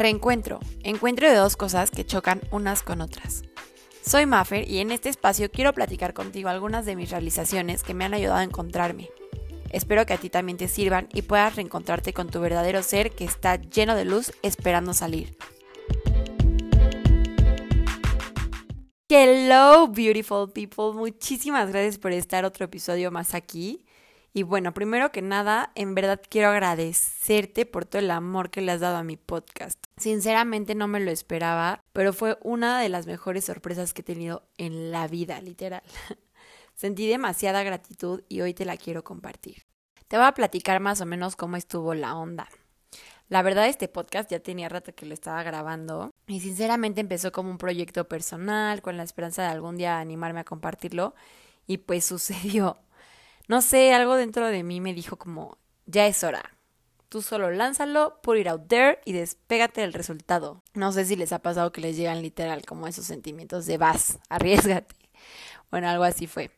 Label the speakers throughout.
Speaker 1: Reencuentro, encuentro de dos cosas que chocan unas con otras. Soy Maffer y en este espacio quiero platicar contigo algunas de mis realizaciones que me han ayudado a encontrarme. Espero que a ti también te sirvan y puedas reencontrarte con tu verdadero ser que está lleno de luz esperando salir. Hello, beautiful people. Muchísimas gracias por estar otro episodio más aquí. Y bueno, primero que nada, en verdad quiero agradecerte por todo el amor que le has dado a mi podcast. Sinceramente no me lo esperaba, pero fue una de las mejores sorpresas que he tenido en la vida, literal. Sentí demasiada gratitud y hoy te la quiero compartir. Te voy a platicar más o menos cómo estuvo la onda. La verdad, este podcast ya tenía rato que lo estaba grabando y sinceramente empezó como un proyecto personal con la esperanza de algún día animarme a compartirlo y pues sucedió no sé, algo dentro de mí me dijo como, ya es hora. Tú solo lánzalo, put it out there y despégate del resultado. No sé si les ha pasado que les llegan literal como esos sentimientos de vas, arriesgate. Bueno, algo así fue.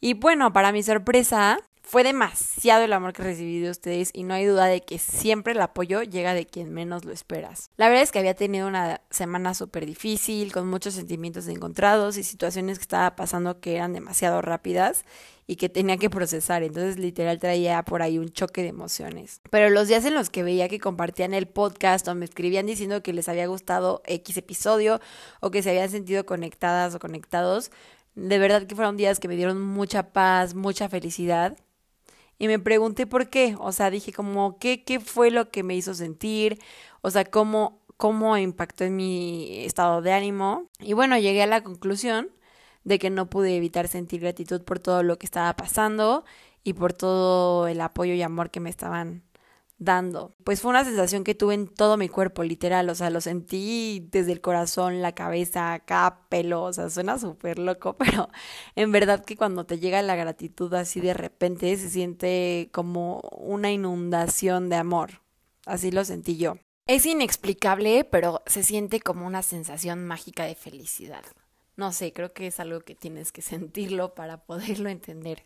Speaker 1: Y bueno, para mi sorpresa, fue demasiado el amor que recibí de ustedes y no hay duda de que siempre el apoyo llega de quien menos lo esperas. La verdad es que había tenido una semana súper difícil, con muchos sentimientos encontrados y situaciones que estaba pasando que eran demasiado rápidas y que tenía que procesar. Entonces, literal, traía por ahí un choque de emociones. Pero los días en los que veía que compartían el podcast o me escribían diciendo que les había gustado X episodio o que se habían sentido conectadas o conectados, de verdad que fueron días que me dieron mucha paz, mucha felicidad y me pregunté por qué, o sea, dije como, ¿qué, qué fue lo que me hizo sentir? O sea, ¿cómo, cómo impactó en mi estado de ánimo. Y bueno, llegué a la conclusión de que no pude evitar sentir gratitud por todo lo que estaba pasando y por todo el apoyo y amor que me estaban dando. Pues fue una sensación que tuve en todo mi cuerpo, literal, o sea, lo sentí desde el corazón, la cabeza, cada pelo, o sea, suena súper loco, pero en verdad que cuando te llega la gratitud así de repente se siente como una inundación de amor, así lo sentí yo. Es inexplicable, pero se siente como una sensación mágica de felicidad. No sé, creo que es algo que tienes que sentirlo para poderlo entender.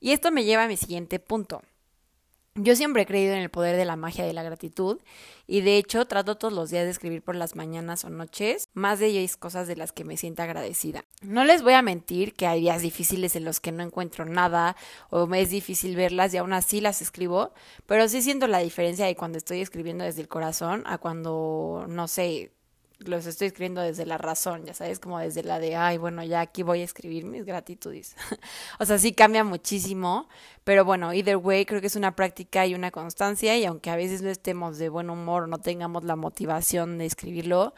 Speaker 1: Y esto me lleva a mi siguiente punto. Yo siempre he creído en el poder de la magia de la gratitud y de hecho trato todos los días de escribir por las mañanas o noches más de 10 cosas de las que me siento agradecida. No les voy a mentir que hay días difíciles en los que no encuentro nada o me es difícil verlas y aún así las escribo, pero sí siento la diferencia de cuando estoy escribiendo desde el corazón a cuando, no sé, los estoy escribiendo desde la razón, ya sabes, como desde la de, ay, bueno, ya aquí voy a escribir mis gratitudes. o sea, sí cambia muchísimo, pero bueno, either way, creo que es una práctica y una constancia, y aunque a veces no estemos de buen humor no tengamos la motivación de escribirlo,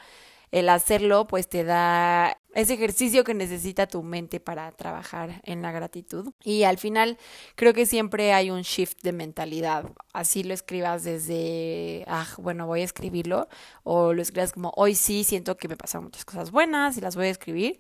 Speaker 1: el hacerlo pues te da ese ejercicio que necesita tu mente para trabajar en la gratitud. Y al final creo que siempre hay un shift de mentalidad. Así lo escribas desde, ah, bueno, voy a escribirlo, o lo escribas como, hoy sí siento que me pasan muchas cosas buenas y las voy a escribir.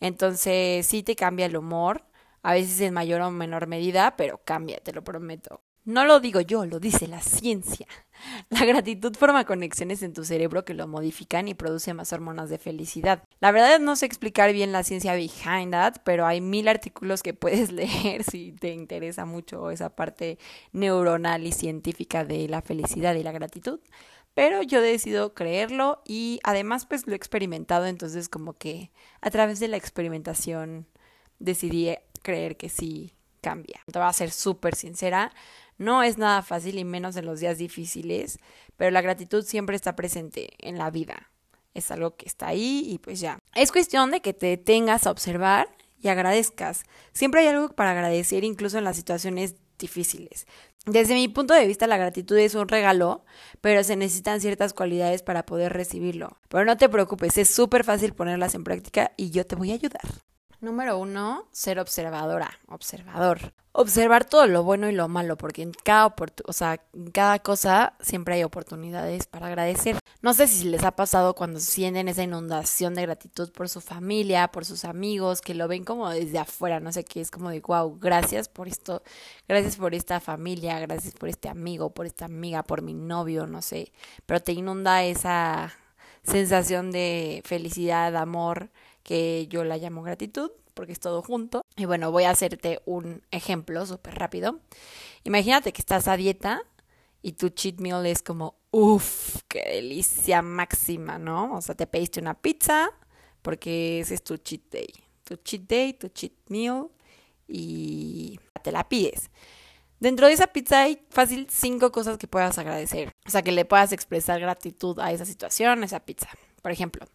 Speaker 1: Entonces sí te cambia el humor, a veces en mayor o menor medida, pero cambia, te lo prometo. No lo digo yo, lo dice la ciencia. La gratitud forma conexiones en tu cerebro que lo modifican y produce más hormonas de felicidad. La verdad no sé explicar bien la ciencia behind that, pero hay mil artículos que puedes leer si te interesa mucho esa parte neuronal y científica de la felicidad y la gratitud. Pero yo decido creerlo y además pues lo he experimentado, entonces como que a través de la experimentación decidí creer que sí cambia. Te voy a ser súper sincera, no es nada fácil y menos en los días difíciles, pero la gratitud siempre está presente en la vida. Es algo que está ahí y pues ya. Es cuestión de que te detengas a observar y agradezcas. Siempre hay algo para agradecer incluso en las situaciones difíciles. Desde mi punto de vista, la gratitud es un regalo, pero se necesitan ciertas cualidades para poder recibirlo. Pero no te preocupes, es súper fácil ponerlas en práctica y yo te voy a ayudar. Número uno, ser observadora, observador. Observar todo lo bueno y lo malo, porque en cada, o sea, en cada cosa siempre hay oportunidades para agradecer. No sé si les ha pasado cuando sienten esa inundación de gratitud por su familia, por sus amigos, que lo ven como desde afuera, no sé qué, es como de wow, gracias por esto, gracias por esta familia, gracias por este amigo, por esta amiga, por mi novio, no sé, pero te inunda esa sensación de felicidad, amor, que yo la llamo gratitud, porque es todo junto. Y bueno, voy a hacerte un ejemplo súper rápido. Imagínate que estás a dieta y tu cheat meal es como, uff, qué delicia máxima, ¿no? O sea, te pediste una pizza porque ese es tu cheat day. Tu cheat day, tu cheat meal y te la pides. Dentro de esa pizza hay fácil cinco cosas que puedas agradecer. O sea, que le puedas expresar gratitud a esa situación, a esa pizza. Por ejemplo,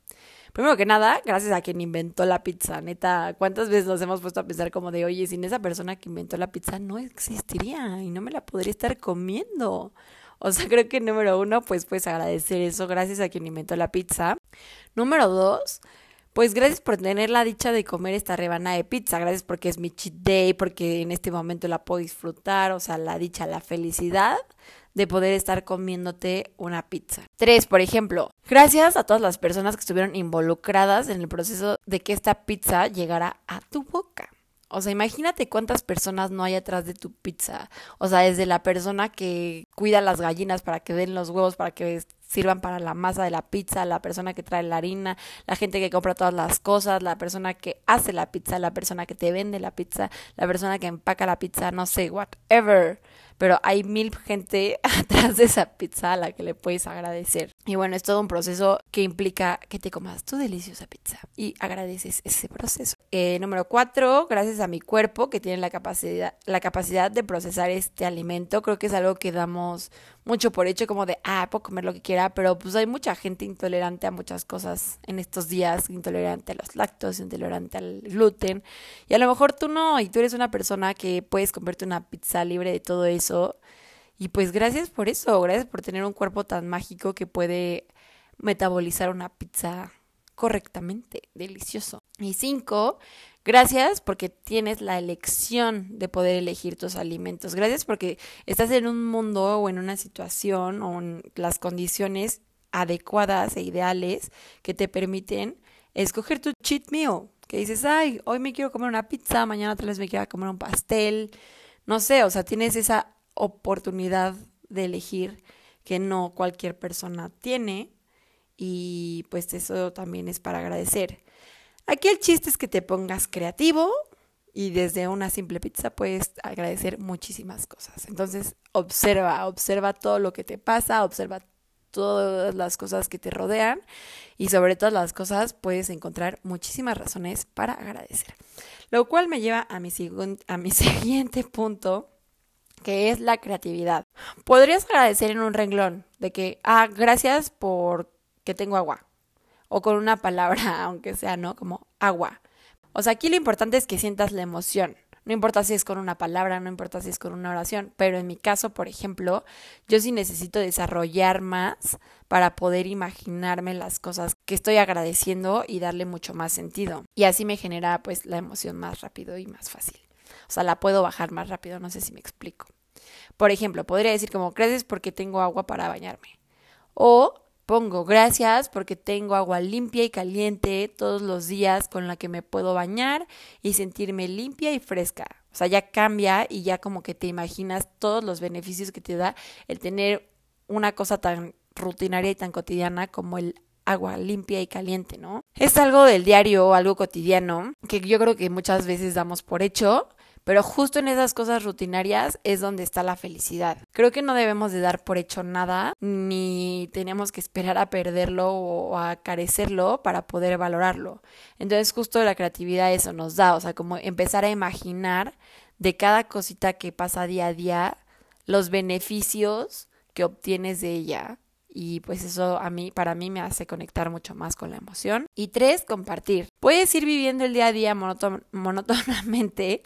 Speaker 1: primero que nada, gracias a quien inventó la pizza. Neta, ¿cuántas veces nos hemos puesto a pensar como de, oye, sin esa persona que inventó la pizza no existiría y no me la podría estar comiendo? O sea, creo que número uno, pues puedes agradecer eso, gracias a quien inventó la pizza. Número dos, pues gracias por tener la dicha de comer esta rebana de pizza, gracias porque es mi cheat day, porque en este momento la puedo disfrutar, o sea, la dicha, la felicidad de poder estar comiéndote una pizza. Tres, por ejemplo, gracias a todas las personas que estuvieron involucradas en el proceso de que esta pizza llegara a tu boca. O sea, imagínate cuántas personas no hay atrás de tu pizza. O sea, desde la persona que cuida las gallinas para que den los huevos, para que sirvan para la masa de la pizza, la persona que trae la harina, la gente que compra todas las cosas, la persona que hace la pizza, la persona que te vende la pizza, la persona que empaca la pizza, no sé, whatever pero hay mil gente atrás de esa pizza a la que le puedes agradecer. Y bueno, es todo un proceso que implica que te comas tu deliciosa pizza y agradeces ese proceso. Eh, número cuatro, gracias a mi cuerpo que tiene la capacidad, la capacidad de procesar este alimento. Creo que es algo que damos mucho por hecho, como de, ah, puedo comer lo que quiera, pero pues hay mucha gente intolerante a muchas cosas en estos días, intolerante a los lácteos, intolerante al gluten. Y a lo mejor tú no, y tú eres una persona que puedes comerte una pizza libre de todo eso y pues gracias por eso, gracias por tener un cuerpo tan mágico que puede metabolizar una pizza correctamente, delicioso. Y cinco, gracias porque tienes la elección de poder elegir tus alimentos. Gracias porque estás en un mundo o en una situación o en las condiciones adecuadas e ideales que te permiten escoger tu cheat meal. Que dices, ay, hoy me quiero comer una pizza, mañana tal vez me quiero comer un pastel. No sé, o sea, tienes esa oportunidad de elegir que no cualquier persona tiene y pues eso también es para agradecer. Aquí el chiste es que te pongas creativo y desde una simple pizza puedes agradecer muchísimas cosas. Entonces observa, observa todo lo que te pasa, observa todas las cosas que te rodean y sobre todas las cosas puedes encontrar muchísimas razones para agradecer. Lo cual me lleva a mi, a mi siguiente punto que es la creatividad. Podrías agradecer en un renglón de que, ah, gracias por que tengo agua. O con una palabra, aunque sea, ¿no? Como agua. O sea, aquí lo importante es que sientas la emoción. No importa si es con una palabra, no importa si es con una oración, pero en mi caso, por ejemplo, yo sí necesito desarrollar más para poder imaginarme las cosas que estoy agradeciendo y darle mucho más sentido. Y así me genera pues la emoción más rápido y más fácil. O sea, la puedo bajar más rápido, no sé si me explico. Por ejemplo, podría decir como gracias porque tengo agua para bañarme. O pongo gracias porque tengo agua limpia y caliente todos los días con la que me puedo bañar y sentirme limpia y fresca. O sea, ya cambia y ya como que te imaginas todos los beneficios que te da el tener una cosa tan rutinaria y tan cotidiana como el agua limpia y caliente, ¿no? Es algo del diario, algo cotidiano, que yo creo que muchas veces damos por hecho, pero justo en esas cosas rutinarias es donde está la felicidad. Creo que no debemos de dar por hecho nada, ni tenemos que esperar a perderlo o a carecerlo para poder valorarlo. Entonces justo la creatividad eso nos da, o sea, como empezar a imaginar de cada cosita que pasa día a día los beneficios que obtienes de ella y pues eso a mí para mí me hace conectar mucho más con la emoción. Y tres, compartir. Puedes ir viviendo el día a día monótonamente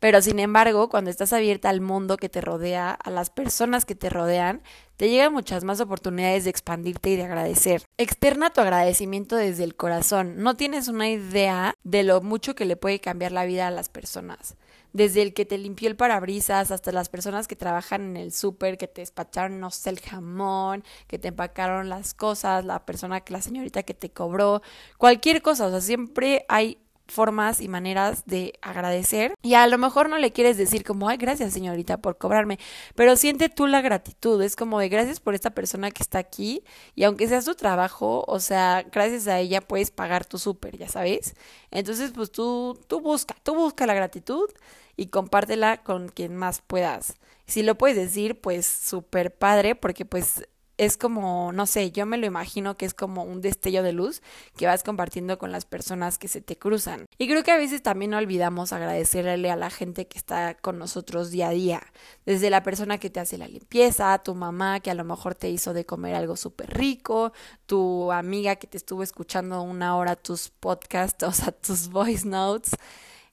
Speaker 1: pero sin embargo, cuando estás abierta al mundo que te rodea, a las personas que te rodean, te llegan muchas más oportunidades de expandirte y de agradecer. Externa tu agradecimiento desde el corazón. No tienes una idea de lo mucho que le puede cambiar la vida a las personas. Desde el que te limpió el parabrisas hasta las personas que trabajan en el súper, que te despacharon, no sé, el jamón, que te empacaron las cosas, la persona, la señorita que te cobró, cualquier cosa. O sea, siempre hay formas y maneras de agradecer y a lo mejor no le quieres decir como, ay, gracias señorita por cobrarme, pero siente tú la gratitud, es como de gracias por esta persona que está aquí y aunque sea su trabajo, o sea, gracias a ella puedes pagar tu súper, ya sabes. Entonces, pues tú, tú busca, tú busca la gratitud y compártela con quien más puedas. Si lo puedes decir, pues súper padre, porque pues es como, no sé, yo me lo imagino que es como un destello de luz que vas compartiendo con las personas que se te cruzan. Y creo que a veces también olvidamos agradecerle a la gente que está con nosotros día a día, desde la persona que te hace la limpieza, tu mamá que a lo mejor te hizo de comer algo súper rico, tu amiga que te estuvo escuchando una hora tus podcasts, o sea, tus voice notes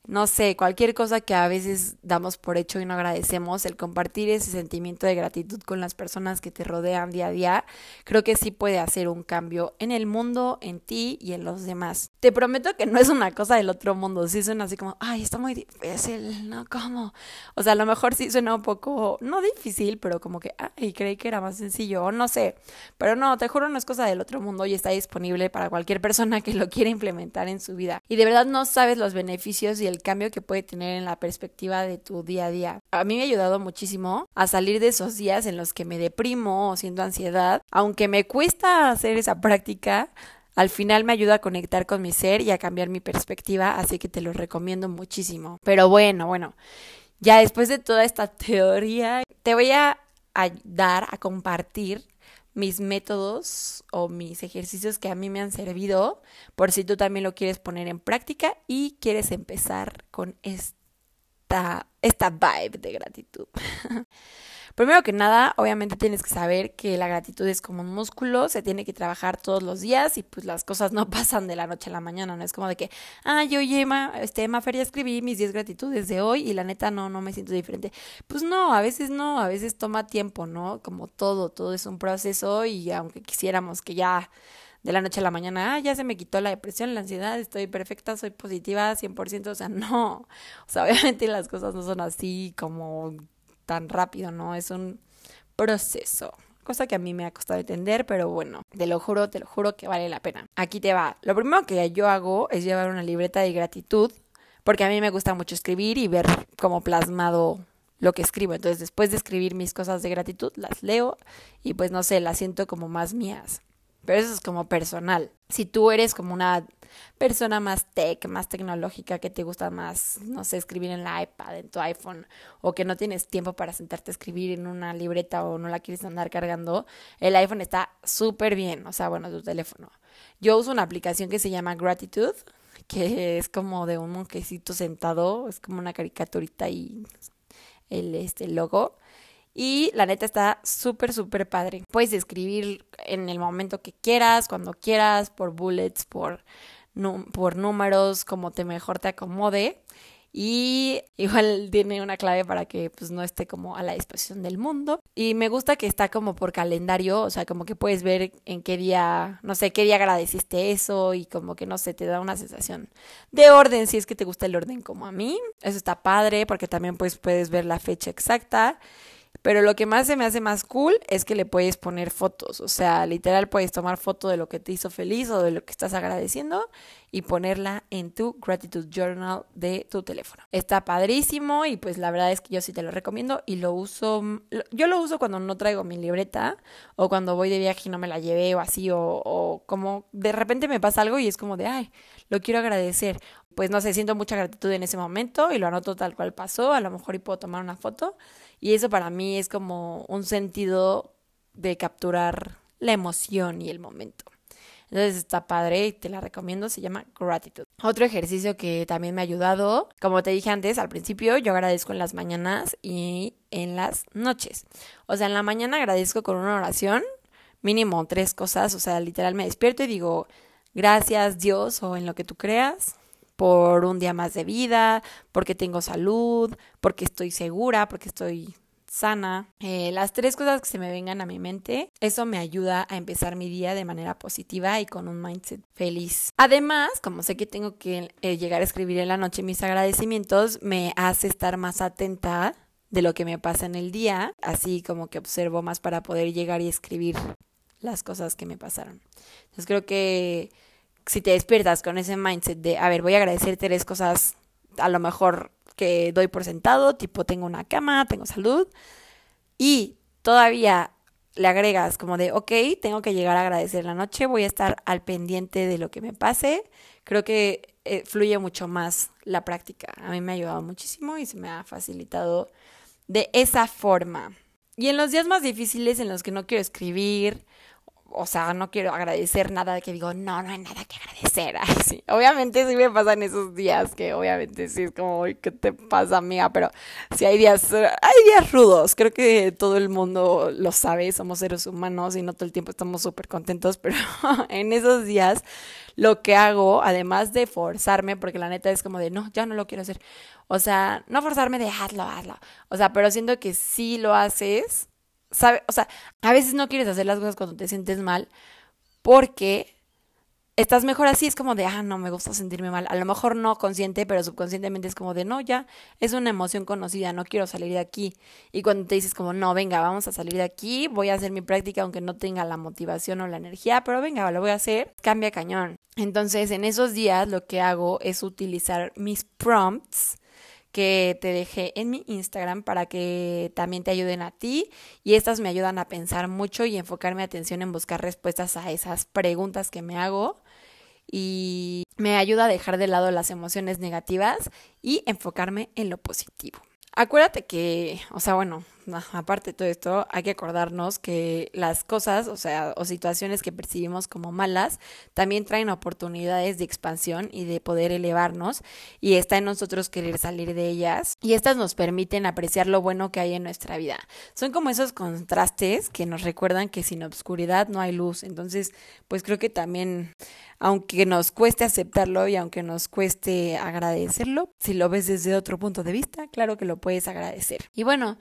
Speaker 1: no sé, cualquier cosa que a veces damos por hecho y no agradecemos, el compartir ese sentimiento de gratitud con las personas que te rodean día a día, creo que sí puede hacer un cambio en el mundo, en ti y en los demás. Te prometo que no es una cosa del otro mundo, sí suena así como, ay, está muy difícil, ¿no? ¿Cómo? O sea, a lo mejor sí suena un poco, no difícil, pero como que, ay, creí que era más sencillo, o no sé, pero no, te juro, no es cosa del otro mundo y está disponible para cualquier persona que lo quiera implementar en su vida. Y de verdad no sabes los beneficios y el cambio que puede tener en la perspectiva de tu día a día. A mí me ha ayudado muchísimo a salir de esos días en los que me deprimo o siento ansiedad, aunque me cuesta hacer esa práctica. Al final me ayuda a conectar con mi ser y a cambiar mi perspectiva, así que te lo recomiendo muchísimo. Pero bueno, bueno, ya después de toda esta teoría, te voy a dar a compartir mis métodos o mis ejercicios que a mí me han servido, por si tú también lo quieres poner en práctica y quieres empezar con esta, vibe de gratitud. Primero que nada, obviamente tienes que saber que la gratitud es como un músculo, se tiene que trabajar todos los días y pues las cosas no pasan de la noche a la mañana, no es como de que, ah, yo oye, Ma, este, Feria escribí mis 10 gratitudes de hoy y la neta no, no me siento diferente. Pues no, a veces no, a veces toma tiempo, ¿no? Como todo, todo es un proceso y aunque quisiéramos que ya de la noche a la mañana, ah, ya se me quitó la depresión, la ansiedad, estoy perfecta, soy positiva 100%, o sea, no, o sea, obviamente las cosas no son así como tan rápido, ¿no? Es un proceso. Cosa que a mí me ha costado entender, pero bueno, te lo juro, te lo juro que vale la pena. Aquí te va. Lo primero que yo hago es llevar una libreta de gratitud, porque a mí me gusta mucho escribir y ver como plasmado lo que escribo. Entonces, después de escribir mis cosas de gratitud, las leo y pues no sé, las siento como más mías. Pero eso es como personal. Si tú eres como una persona más tech, más tecnológica, que te gusta más, no sé, escribir en la iPad, en tu iPhone, o que no tienes tiempo para sentarte a escribir en una libreta o no la quieres andar cargando, el iPhone está súper bien, o sea, bueno, tu teléfono. Yo uso una aplicación que se llama Gratitude, que es como de un monjecito sentado, es como una caricaturita y el este logo y la neta está súper, súper padre. Puedes escribir en el momento que quieras, cuando quieras, por bullets, por, por números, como te mejor te acomode. Y igual tiene una clave para que pues no esté como a la disposición del mundo. Y me gusta que está como por calendario, o sea, como que puedes ver en qué día, no sé, qué día agradeciste eso y como que no sé, te da una sensación de orden si es que te gusta el orden como a mí. Eso está padre porque también pues puedes ver la fecha exacta pero lo que más se me hace más cool es que le puedes poner fotos. O sea, literal puedes tomar foto de lo que te hizo feliz o de lo que estás agradeciendo y ponerla en tu gratitude journal de tu teléfono. Está padrísimo y pues la verdad es que yo sí te lo recomiendo y lo uso. Yo lo uso cuando no traigo mi libreta o cuando voy de viaje y no me la llevé o así o, o como de repente me pasa algo y es como de, ay, lo quiero agradecer. Pues no sé, siento mucha gratitud en ese momento y lo anoto tal cual pasó. A lo mejor y puedo tomar una foto y eso para mí es como un sentido de capturar la emoción y el momento. Entonces está padre y te la recomiendo, se llama Gratitude. Otro ejercicio que también me ha ayudado, como te dije antes, al principio yo agradezco en las mañanas y en las noches. O sea, en la mañana agradezco con una oración, mínimo tres cosas, o sea, literal me despierto y digo, gracias Dios o en lo que tú creas, por un día más de vida, porque tengo salud, porque estoy segura, porque estoy sana. Eh, las tres cosas que se me vengan a mi mente, eso me ayuda a empezar mi día de manera positiva y con un mindset feliz. Además, como sé que tengo que eh, llegar a escribir en la noche mis agradecimientos, me hace estar más atenta de lo que me pasa en el día, así como que observo más para poder llegar y escribir las cosas que me pasaron. Entonces creo que si te despiertas con ese mindset de, a ver, voy a agradecer tres cosas a lo mejor que doy por sentado, tipo tengo una cama, tengo salud, y todavía le agregas como de, ok, tengo que llegar a agradecer la noche, voy a estar al pendiente de lo que me pase, creo que eh, fluye mucho más la práctica. A mí me ha ayudado muchísimo y se me ha facilitado de esa forma. Y en los días más difíciles en los que no quiero escribir o sea, no quiero agradecer nada de que digo, no, no hay nada que agradecer. sí. Obviamente sí me pasan esos días que obviamente sí es como, ¿qué te pasa, amiga? Pero sí hay días, hay días rudos. Creo que todo el mundo lo sabe, somos seres humanos y no todo el tiempo estamos súper contentos, pero en esos días lo que hago, además de forzarme, porque la neta es como de, no, ya no lo quiero hacer. O sea, no forzarme de hazlo, hazlo. O sea, pero siento que sí lo haces sabe, o sea, a veces no quieres hacer las cosas cuando te sientes mal porque estás mejor así, es como de, ah, no me gusta sentirme mal. A lo mejor no consciente, pero subconscientemente es como de, no, ya, es una emoción conocida, no quiero salir de aquí. Y cuando te dices como, no, venga, vamos a salir de aquí, voy a hacer mi práctica aunque no tenga la motivación o la energía, pero venga, lo voy a hacer, cambia cañón. Entonces, en esos días lo que hago es utilizar mis prompts que te dejé en mi Instagram para que también te ayuden a ti y estas me ayudan a pensar mucho y enfocar mi atención en buscar respuestas a esas preguntas que me hago y me ayuda a dejar de lado las emociones negativas y enfocarme en lo positivo. Acuérdate que, o sea, bueno, aparte de todo esto, hay que acordarnos que las cosas, o sea, o situaciones que percibimos como malas, también traen oportunidades de expansión y de poder elevarnos, y está en nosotros querer salir de ellas, y estas nos permiten apreciar lo bueno que hay en nuestra vida. Son como esos contrastes que nos recuerdan que sin obscuridad no hay luz. Entonces, pues creo que también aunque nos cueste aceptarlo y aunque nos cueste agradecerlo, si lo ves desde otro punto de vista, claro que lo puedes agradecer. Y bueno,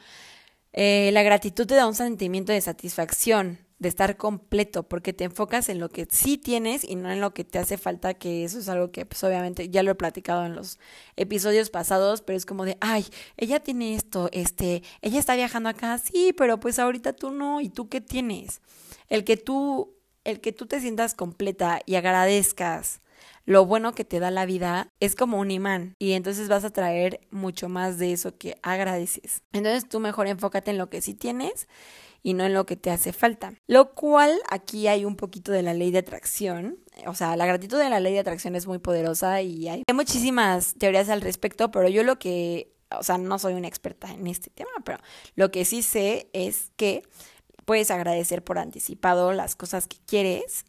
Speaker 1: eh, la gratitud te da un sentimiento de satisfacción, de estar completo, porque te enfocas en lo que sí tienes y no en lo que te hace falta, que eso es algo que pues obviamente ya lo he platicado en los episodios pasados, pero es como de, ay, ella tiene esto, este, ella está viajando acá, sí, pero pues ahorita tú no, ¿y tú qué tienes? El que tú el que tú te sientas completa y agradezcas lo bueno que te da la vida es como un imán y entonces vas a traer mucho más de eso que agradeces. Entonces tú mejor enfócate en lo que sí tienes y no en lo que te hace falta. Lo cual aquí hay un poquito de la ley de atracción. O sea, la gratitud de la ley de atracción es muy poderosa y hay muchísimas teorías al respecto, pero yo lo que, o sea, no soy una experta en este tema, pero lo que sí sé es que puedes agradecer por anticipado las cosas que quieres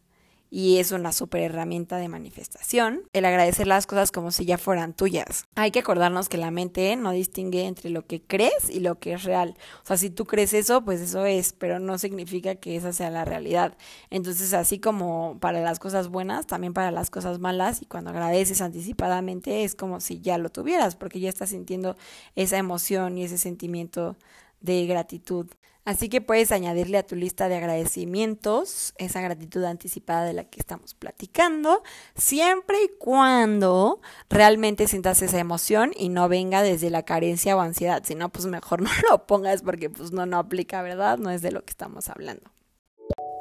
Speaker 1: y es una super herramienta de manifestación, el agradecer las cosas como si ya fueran tuyas. Hay que acordarnos que la mente no distingue entre lo que crees y lo que es real. O sea, si tú crees eso, pues eso es, pero no significa que esa sea la realidad. Entonces, así como para las cosas buenas, también para las cosas malas, y cuando agradeces anticipadamente es como si ya lo tuvieras, porque ya estás sintiendo esa emoción y ese sentimiento de gratitud. Así que puedes añadirle a tu lista de agradecimientos esa gratitud anticipada de la que estamos platicando, siempre y cuando realmente sientas esa emoción y no venga desde la carencia o ansiedad. Si no, pues mejor no lo pongas porque pues no, no aplica, ¿verdad? No es de lo que estamos hablando.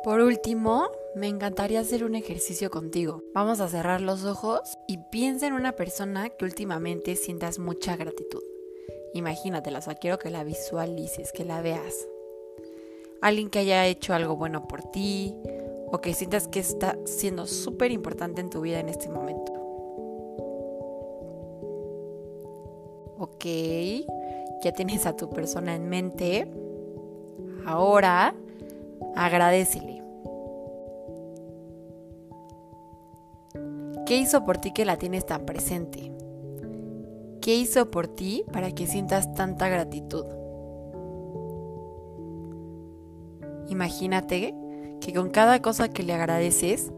Speaker 1: Por último, me encantaría hacer un ejercicio contigo. Vamos a cerrar los ojos y piensa en una persona que últimamente sientas mucha gratitud. Imagínatela, o sea, quiero que la visualices, que la veas alguien que haya hecho algo bueno por ti o que sientas que está siendo súper importante en tu vida en este momento. Ok, ya tienes a tu persona en mente. Ahora, agradecele. ¿Qué hizo por ti que la tienes tan presente? ¿Qué hizo por ti para que sientas tanta gratitud? Imagínate que con cada cosa que le agradeces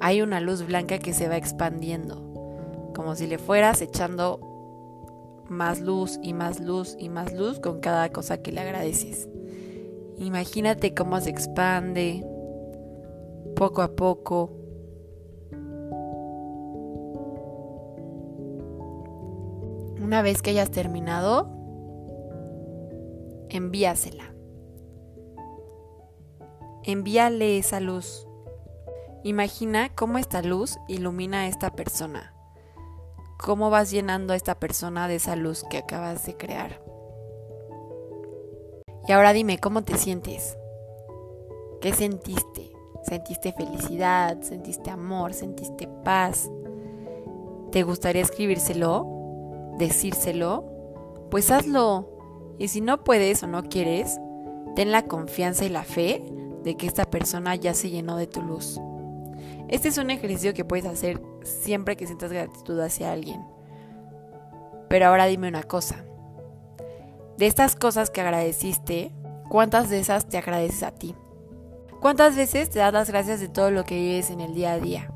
Speaker 1: hay una luz blanca que se va expandiendo, como si le fueras echando más luz y más luz y más luz con cada cosa que le agradeces. Imagínate cómo se expande poco a poco. Una vez que hayas terminado, envíasela envíale esa luz. Imagina cómo esta luz ilumina a esta persona. Cómo vas llenando a esta persona de esa luz que acabas de crear. Y ahora dime, ¿cómo te sientes? ¿Qué sentiste? ¿Sentiste felicidad? ¿Sentiste amor? ¿Sentiste paz? ¿Te gustaría escribírselo? ¿Decírselo? Pues hazlo. Y si no puedes o no quieres, ten la confianza y la fe de que esta persona ya se llenó de tu luz. Este es un ejercicio que puedes hacer siempre que sientas gratitud hacia alguien. Pero ahora dime una cosa. De estas cosas que agradeciste, ¿cuántas de esas te agradeces a ti? ¿Cuántas veces te das las gracias de todo lo que vives en el día a día?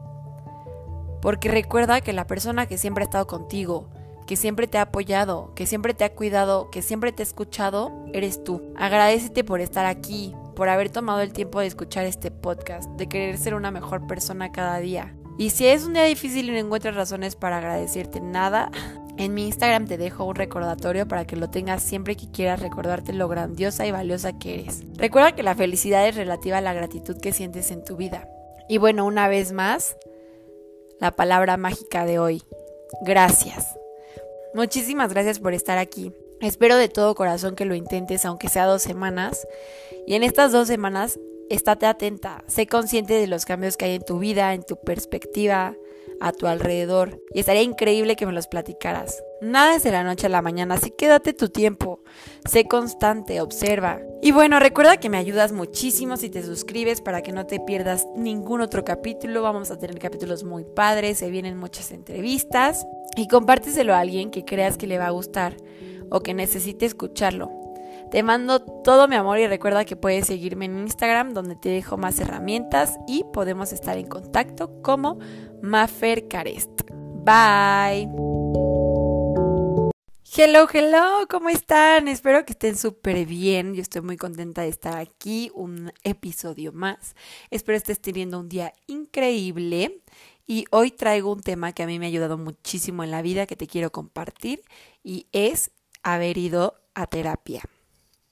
Speaker 1: Porque recuerda que la persona que siempre ha estado contigo, que siempre te ha apoyado, que siempre te ha cuidado, que siempre te ha escuchado, eres tú. Agradecete por estar aquí, por haber tomado el tiempo de escuchar este podcast, de querer ser una mejor persona cada día. Y si es un día difícil y no encuentras razones para agradecerte nada, en mi Instagram te dejo un recordatorio para que lo tengas siempre que quieras recordarte lo grandiosa y valiosa que eres. Recuerda que la felicidad es relativa a la gratitud que sientes en tu vida. Y bueno, una vez más, la palabra mágica de hoy. Gracias. Muchísimas gracias por estar aquí. Espero de todo corazón que lo intentes, aunque sea dos semanas. Y en estas dos semanas, estate atenta, sé consciente de los cambios que hay en tu vida, en tu perspectiva, a tu alrededor. Y estaría increíble que me los platicaras. Nada es de la noche a la mañana, así que date tu tiempo. Sé constante, observa. Y bueno, recuerda que me ayudas muchísimo si te suscribes para que no te pierdas ningún otro capítulo. Vamos a tener capítulos muy padres, se vienen muchas entrevistas. Y compárteselo a alguien que creas que le va a gustar o que necesite escucharlo. Te mando todo mi amor y recuerda que puedes seguirme en Instagram donde te dejo más herramientas y podemos estar en contacto como Mafer Carest. Bye. Hello, hello, ¿cómo están? Espero que estén súper bien. Yo estoy muy contenta de estar aquí, un episodio más. Espero estés teniendo un día increíble. Y hoy traigo un tema que a mí me ha ayudado muchísimo en la vida que te quiero compartir y es haber ido a terapia.